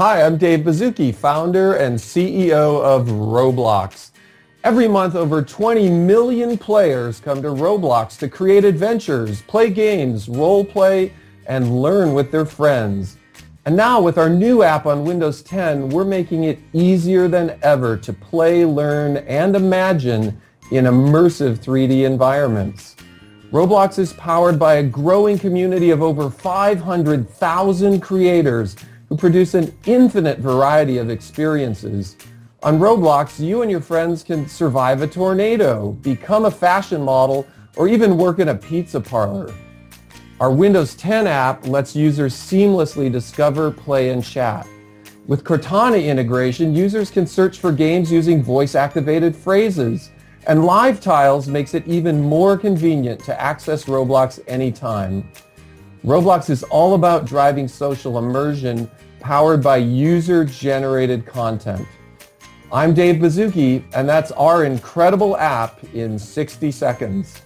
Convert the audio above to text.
Hi, I'm Dave Baszucki, founder and CEO of Roblox. Every month, over 20 million players come to Roblox to create adventures, play games, role play, and learn with their friends. And now with our new app on Windows 10, we're making it easier than ever to play, learn, and imagine in immersive 3D environments. Roblox is powered by a growing community of over 500,000 creators produce an infinite variety of experiences. On Roblox, you and your friends can survive a tornado, become a fashion model, or even work in a pizza parlor. Our Windows 10 app lets users seamlessly discover, play, and chat. With Cortana integration, users can search for games using voice-activated phrases. And Live Tiles makes it even more convenient to access Roblox anytime. Roblox is all about driving social immersion powered by user-generated content. I'm Dave Baszucki, and that's our incredible app in 60 seconds.